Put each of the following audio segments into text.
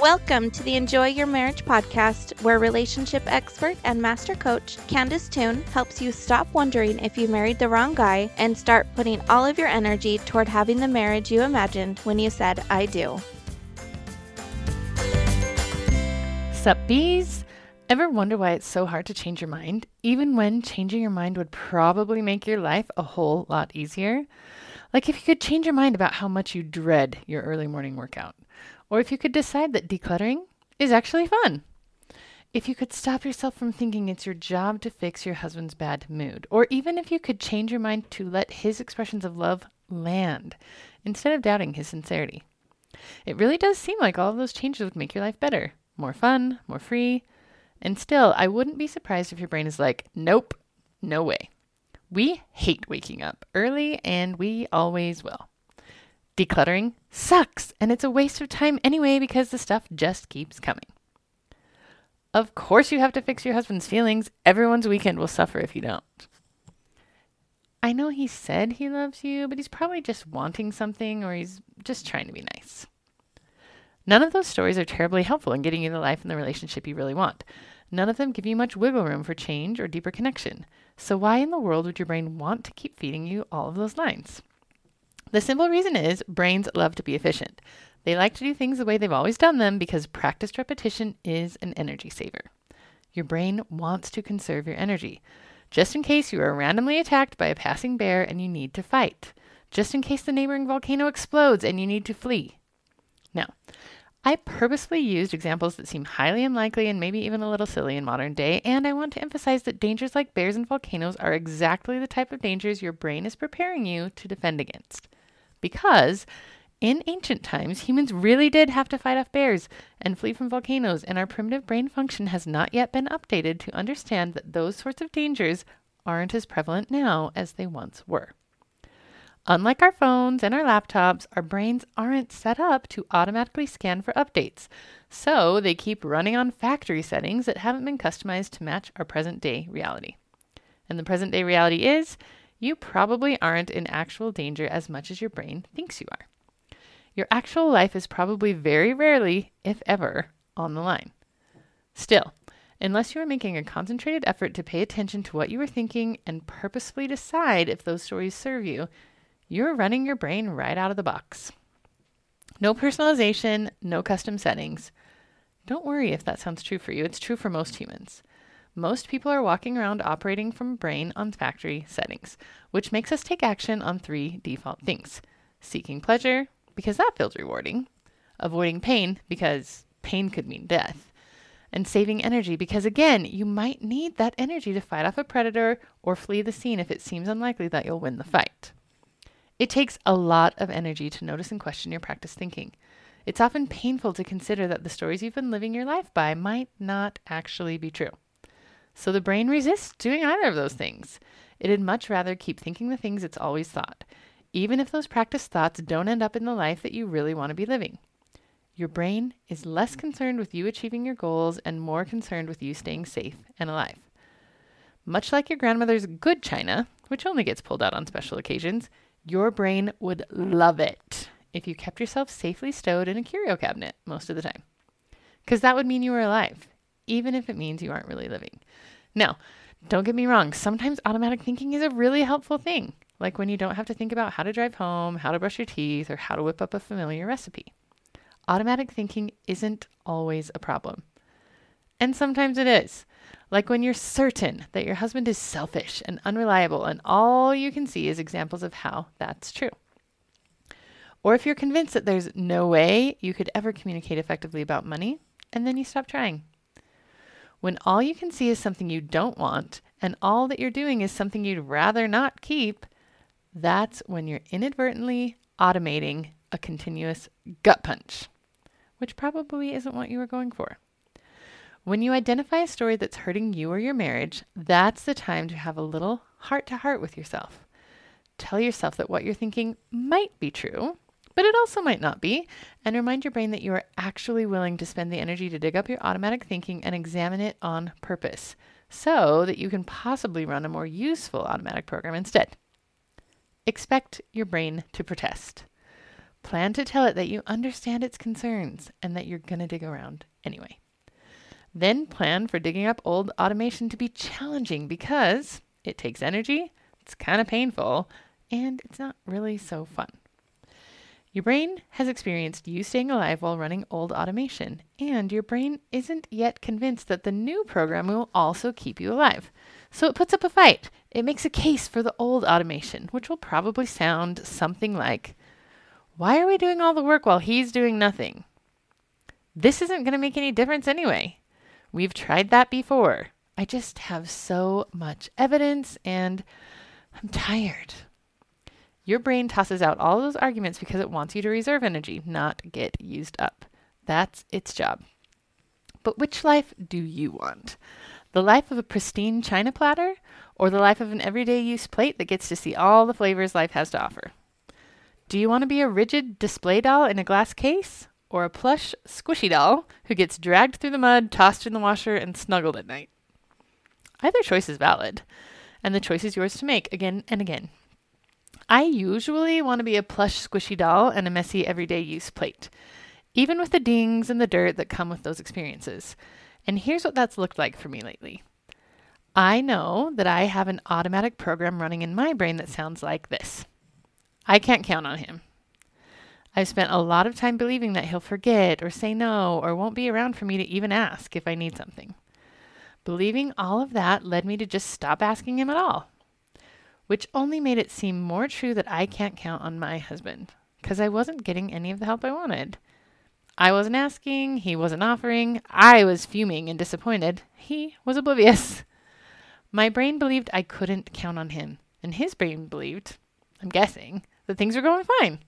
Welcome to the Enjoy Your Marriage podcast, where relationship expert and master coach Candice Toone helps you stop wondering if you married the wrong guy and start putting all of your energy toward having the marriage you imagined when you said, I do. Sup, bees? Ever wonder why it's so hard to change your mind, even when changing your mind would probably make your life a whole lot easier? Like if you could change your mind about how much you dread your early morning workout, or if you could decide that decluttering is actually fun. If you could stop yourself from thinking it's your job to fix your husband's bad mood, or even if you could change your mind to let his expressions of love land instead of doubting his sincerity. It really does seem like all of those changes would make your life better more fun, more free. And still, I wouldn't be surprised if your brain is like, nope, no way. We hate waking up early, and we always will. Decluttering sucks, and it's a waste of time anyway because the stuff just keeps coming. Of course, you have to fix your husband's feelings. Everyone's weekend will suffer if you don't. I know he said he loves you, but he's probably just wanting something or he's just trying to be nice. None of those stories are terribly helpful in getting you the life and the relationship you really want. None of them give you much wiggle room for change or deeper connection. So, why in the world would your brain want to keep feeding you all of those lines? The simple reason is brains love to be efficient. They like to do things the way they've always done them because practiced repetition is an energy saver. Your brain wants to conserve your energy, just in case you are randomly attacked by a passing bear and you need to fight, just in case the neighboring volcano explodes and you need to flee. Now, I purposely used examples that seem highly unlikely and maybe even a little silly in modern day, and I want to emphasize that dangers like bears and volcanoes are exactly the type of dangers your brain is preparing you to defend against. Because in ancient times, humans really did have to fight off bears and flee from volcanoes, and our primitive brain function has not yet been updated to understand that those sorts of dangers aren't as prevalent now as they once were. Unlike our phones and our laptops, our brains aren't set up to automatically scan for updates. So they keep running on factory settings that haven't been customized to match our present day reality. And the present day reality is you probably aren't in actual danger as much as your brain thinks you are. Your actual life is probably very rarely, if ever, on the line. Still, unless you are making a concentrated effort to pay attention to what you are thinking and purposefully decide if those stories serve you, you're running your brain right out of the box. No personalization, no custom settings. Don't worry if that sounds true for you. It's true for most humans. Most people are walking around operating from brain on factory settings, which makes us take action on three default things seeking pleasure, because that feels rewarding, avoiding pain, because pain could mean death, and saving energy, because again, you might need that energy to fight off a predator or flee the scene if it seems unlikely that you'll win the fight. It takes a lot of energy to notice and question your practice thinking. It's often painful to consider that the stories you've been living your life by might not actually be true. So the brain resists doing either of those things. It'd much rather keep thinking the things it's always thought, even if those practiced thoughts don't end up in the life that you really want to be living. Your brain is less concerned with you achieving your goals and more concerned with you staying safe and alive. Much like your grandmother's good china, which only gets pulled out on special occasions, your brain would love it if you kept yourself safely stowed in a curio cabinet most of the time. Because that would mean you were alive, even if it means you aren't really living. Now, don't get me wrong, sometimes automatic thinking is a really helpful thing, like when you don't have to think about how to drive home, how to brush your teeth, or how to whip up a familiar recipe. Automatic thinking isn't always a problem. And sometimes it is. Like when you're certain that your husband is selfish and unreliable, and all you can see is examples of how that's true. Or if you're convinced that there's no way you could ever communicate effectively about money, and then you stop trying. When all you can see is something you don't want, and all that you're doing is something you'd rather not keep, that's when you're inadvertently automating a continuous gut punch, which probably isn't what you were going for. When you identify a story that's hurting you or your marriage, that's the time to have a little heart to heart with yourself. Tell yourself that what you're thinking might be true, but it also might not be, and remind your brain that you are actually willing to spend the energy to dig up your automatic thinking and examine it on purpose so that you can possibly run a more useful automatic program instead. Expect your brain to protest. plan to tell it that you understand its concerns and that you're going to dig around anyway. Then plan for digging up old automation to be challenging because it takes energy, it's kind of painful, and it's not really so fun. Your brain has experienced you staying alive while running old automation, and your brain isn't yet convinced that the new program will also keep you alive. So it puts up a fight. It makes a case for the old automation, which will probably sound something like Why are we doing all the work while he's doing nothing? This isn't going to make any difference anyway. We've tried that before. I just have so much evidence and I'm tired. Your brain tosses out all those arguments because it wants you to reserve energy, not get used up. That's its job. But which life do you want? The life of a pristine china platter or the life of an everyday use plate that gets to see all the flavors life has to offer? Do you want to be a rigid display doll in a glass case or a plush, squishy doll who gets dragged through the mud, tossed in the washer, and snuggled at night? Either choice is valid, and the choice is yours to make again and again. I usually want to be a plush, squishy doll and a messy, everyday use plate, even with the dings and the dirt that come with those experiences. And here's what that's looked like for me lately. I know that I have an automatic program running in my brain that sounds like this I can't count on him. I've spent a lot of time believing that he'll forget or say no or won't be around for me to even ask if I need something. Believing all of that led me to just stop asking him at all which only made it seem more true that I can't count on my husband because I wasn't getting any of the help I wanted. I wasn't asking, he wasn't offering, I was fuming and disappointed. He was oblivious. My brain believed I couldn't count on him, and his brain believed, I'm guessing, that things were going fine.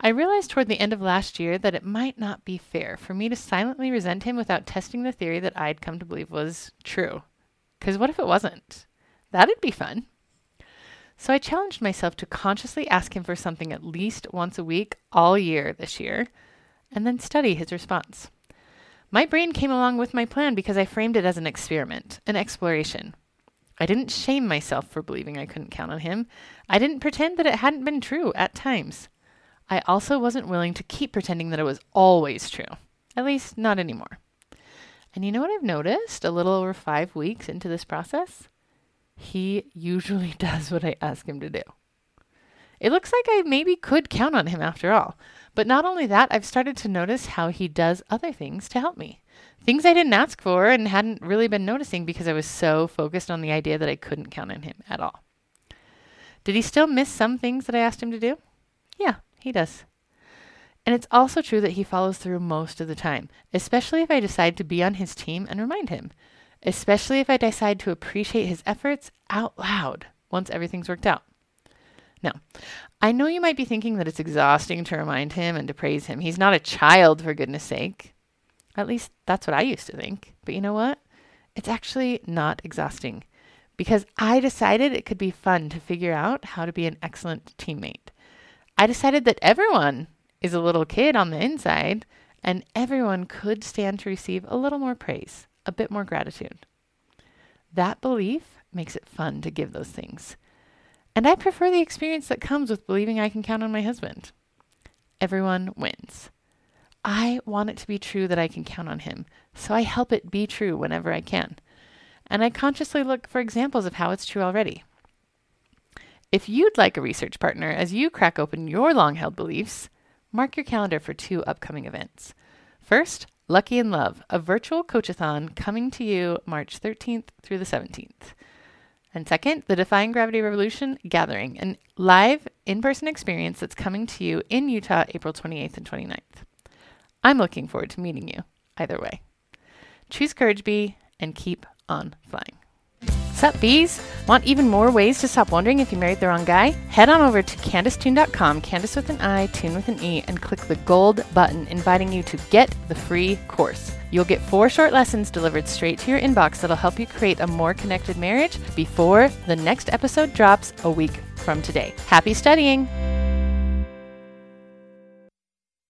I realized toward the end of last year that it might not be fair for me to silently resent him without testing the theory that I'd come to believe was true. Because what if it wasn't? That'd be fun. So I challenged myself to consciously ask him for something at least once a week all year this year, and then study his response. My brain came along with my plan because I framed it as an experiment, an exploration. I didn't shame myself for believing I couldn't count on him. I didn't pretend that it hadn't been true at times. I also wasn't willing to keep pretending that it was always true, at least not anymore. And you know what I've noticed a little over five weeks into this process? He usually does what I ask him to do. It looks like I maybe could count on him after all. But not only that, I've started to notice how he does other things to help me. Things I didn't ask for and hadn't really been noticing because I was so focused on the idea that I couldn't count on him at all. Did he still miss some things that I asked him to do? Yeah, he does. And it's also true that he follows through most of the time, especially if I decide to be on his team and remind him especially if I decide to appreciate his efforts out loud once everything's worked out. Now, I know you might be thinking that it's exhausting to remind him and to praise him. He's not a child, for goodness sake. At least that's what I used to think. But you know what? It's actually not exhausting because I decided it could be fun to figure out how to be an excellent teammate. I decided that everyone is a little kid on the inside and everyone could stand to receive a little more praise a bit more gratitude. That belief makes it fun to give those things. And I prefer the experience that comes with believing I can count on my husband. Everyone wins. I want it to be true that I can count on him, so I help it be true whenever I can. And I consciously look for examples of how it's true already. If you'd like a research partner as you crack open your long held beliefs, mark your calendar for two upcoming events. First, Lucky in Love, a virtual coachathon coming to you March 13th through the 17th. And second, the Defying Gravity Revolution Gathering, an live in person experience that's coming to you in Utah April 28th and 29th. I'm looking forward to meeting you either way. Choose Courage Bee and keep on flying. Sup, bees? Want even more ways to stop wondering if you married the wrong guy? Head on over to CandiceToone.com, Candice with an I, Toone with an E, and click the gold button inviting you to get the free course. You'll get four short lessons delivered straight to your inbox that'll help you create a more connected marriage before the next episode drops a week from today. Happy studying!